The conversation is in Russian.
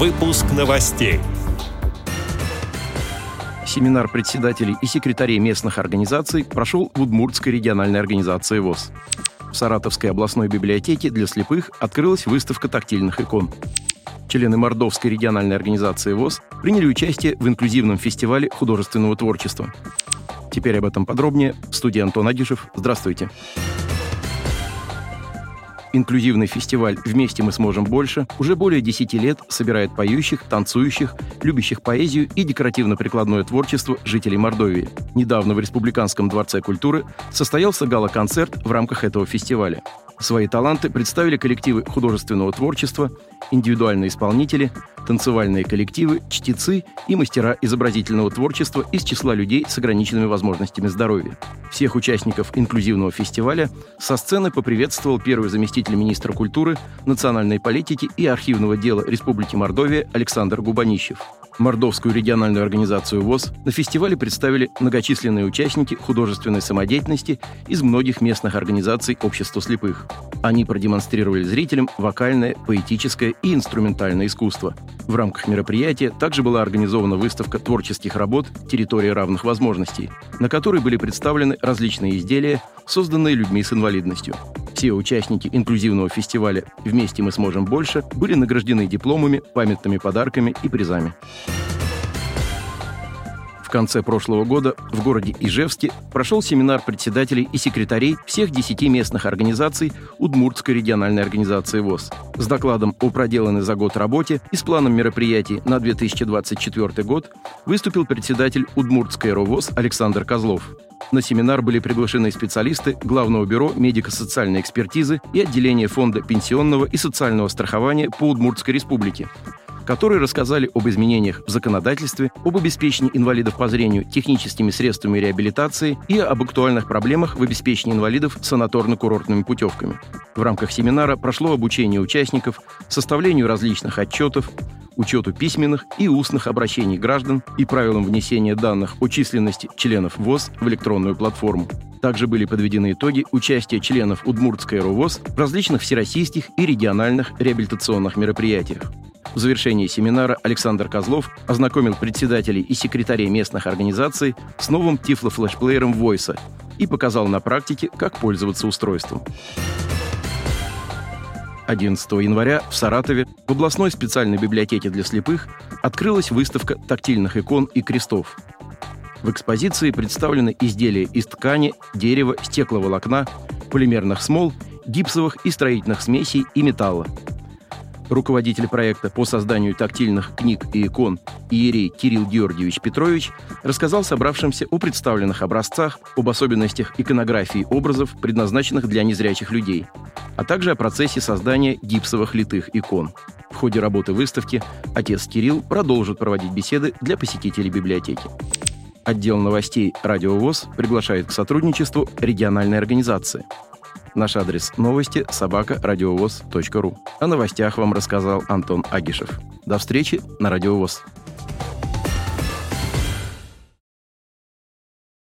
Выпуск новостей. Семинар председателей и секретарей местных организаций прошел в Удмуртской региональной организации ВОЗ. В Саратовской областной библиотеке для слепых открылась выставка тактильных икон. Члены Мордовской региональной организации ВОЗ приняли участие в инклюзивном фестивале художественного творчества. Теперь об этом подробнее. В студии Антон Агишев. Здравствуйте. Здравствуйте. Инклюзивный фестиваль «Вместе мы сможем больше» уже более 10 лет собирает поющих, танцующих, любящих поэзию и декоративно-прикладное творчество жителей Мордовии. Недавно в Республиканском дворце культуры состоялся гала-концерт в рамках этого фестиваля. Свои таланты представили коллективы художественного творчества, индивидуальные исполнители, танцевальные коллективы, чтецы и мастера изобразительного творчества из числа людей с ограниченными возможностями здоровья. Всех участников инклюзивного фестиваля со сцены поприветствовал первый заместитель министра культуры, национальной политики и архивного дела Республики Мордовия Александр Губанищев. Мордовскую региональную организацию ВОЗ на фестивале представили многочисленные участники художественной самодеятельности из многих местных организаций общества слепых. Они продемонстрировали зрителям вокальное, поэтическое и инструментальное искусство. В рамках мероприятия также была организована выставка творческих работ «Территория равных возможностей», на которой были представлены различные изделия, созданные людьми с инвалидностью. Все участники инклюзивного фестиваля «Вместе мы сможем больше» были награждены дипломами, памятными подарками и призами. В конце прошлого года в городе Ижевске прошел семинар председателей и секретарей всех 10 местных организаций Удмуртской региональной организации ВОЗ с докладом о проделанной за год работе и с планом мероприятий на 2024 год выступил председатель Удмуртской РОВОЗ Александр Козлов. На семинар были приглашены специалисты Главного бюро медико-социальной экспертизы и отделения Фонда пенсионного и социального страхования по Удмуртской республике, которые рассказали об изменениях в законодательстве, об обеспечении инвалидов по зрению техническими средствами реабилитации и об актуальных проблемах в обеспечении инвалидов санаторно-курортными путевками. В рамках семинара прошло обучение участников составлению различных отчетов, учету письменных и устных обращений граждан и правилам внесения данных о численности членов ВОЗ в электронную платформу. Также были подведены итоги участия членов Удмуртской РОВОЗ в различных всероссийских и региональных реабилитационных мероприятиях. В завершении семинара Александр Козлов ознакомил председателей и секретарей местных организаций с новым тифлофлешплеером Voice и показал на практике, как пользоваться устройством. 11 января в Саратове в областной специальной библиотеке для слепых открылась выставка тактильных икон и крестов. В экспозиции представлены изделия из ткани, дерева, стекловолокна, полимерных смол, гипсовых и строительных смесей и металла – руководитель проекта по созданию тактильных книг и икон Иерей Кирилл Георгиевич Петрович рассказал собравшимся о представленных образцах, об особенностях иконографии образов, предназначенных для незрячих людей, а также о процессе создания гипсовых литых икон. В ходе работы выставки отец Кирилл продолжит проводить беседы для посетителей библиотеки. Отдел новостей «Радиовоз» приглашает к сотрудничеству региональной организации – Наш адрес новости – собака ру. О новостях вам рассказал Антон Агишев. До встречи на Радиовоз.